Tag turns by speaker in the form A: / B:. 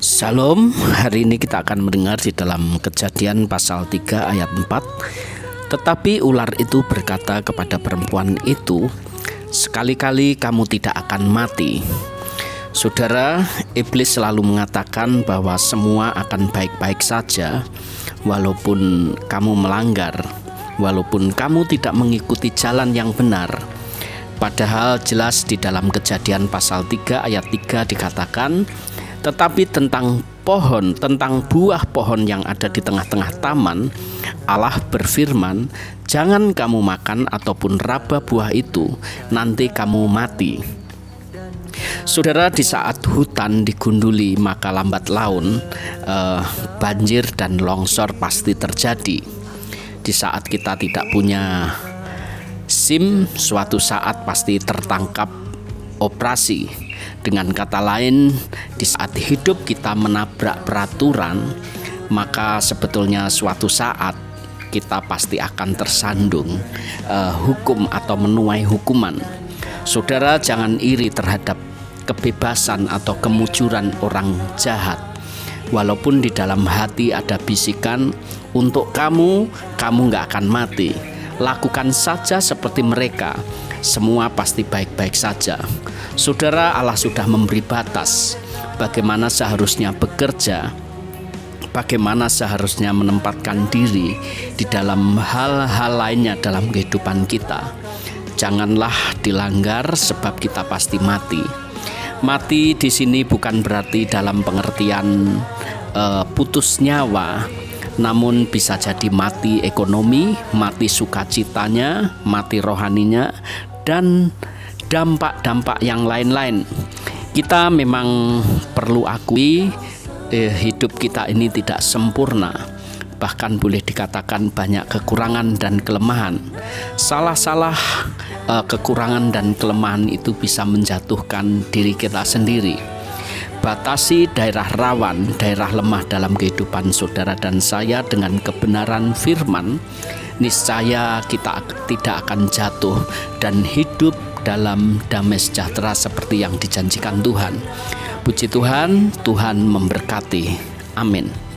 A: Salam, hari ini kita akan mendengar di dalam kejadian pasal 3 ayat 4 Tetapi ular itu berkata kepada perempuan itu Sekali-kali kamu tidak akan mati. Saudara, iblis selalu mengatakan bahwa semua akan baik-baik saja Walaupun kamu melanggar Walaupun kamu tidak mengikuti jalan yang benar. Padahal jelas di dalam kejadian pasal 3 ayat 3 dikatakan tetapi tentang pohon, tentang buah pohon yang ada di tengah-tengah taman, Allah berfirman, "Jangan kamu makan ataupun raba buah itu, nanti kamu mati." Saudara, di saat hutan digunduli, maka lambat laun eh, banjir dan longsor pasti terjadi. Di saat kita tidak punya SIM, suatu saat pasti tertangkap operasi dengan kata lain, di saat hidup kita menabrak peraturan, maka sebetulnya suatu saat kita pasti akan tersandung uh, hukum atau menuai hukuman. Saudara, jangan iri terhadap kebebasan atau kemujuran orang jahat. Walaupun di dalam hati ada bisikan, untuk kamu, kamu nggak akan mati. Lakukan saja seperti mereka, semua pasti baik-baik saja. Saudara, Allah sudah memberi batas bagaimana seharusnya bekerja, bagaimana seharusnya menempatkan diri di dalam hal-hal lainnya dalam kehidupan kita. Janganlah dilanggar sebab kita pasti mati. Mati di sini bukan berarti dalam pengertian uh, putus nyawa, namun bisa jadi mati ekonomi, mati sukacitanya, mati rohaninya, dan dampak-dampak yang lain-lain. Kita memang perlu akui eh, hidup kita ini tidak sempurna. Bahkan boleh dikatakan banyak kekurangan dan kelemahan. Salah-salah eh, kekurangan dan kelemahan itu bisa menjatuhkan diri kita sendiri. Batasi daerah rawan, daerah lemah dalam kehidupan saudara dan saya dengan kebenaran firman niscaya kita tidak akan jatuh dan hidup dalam damai sejahtera seperti yang dijanjikan Tuhan. Puji Tuhan, Tuhan memberkati. Amin.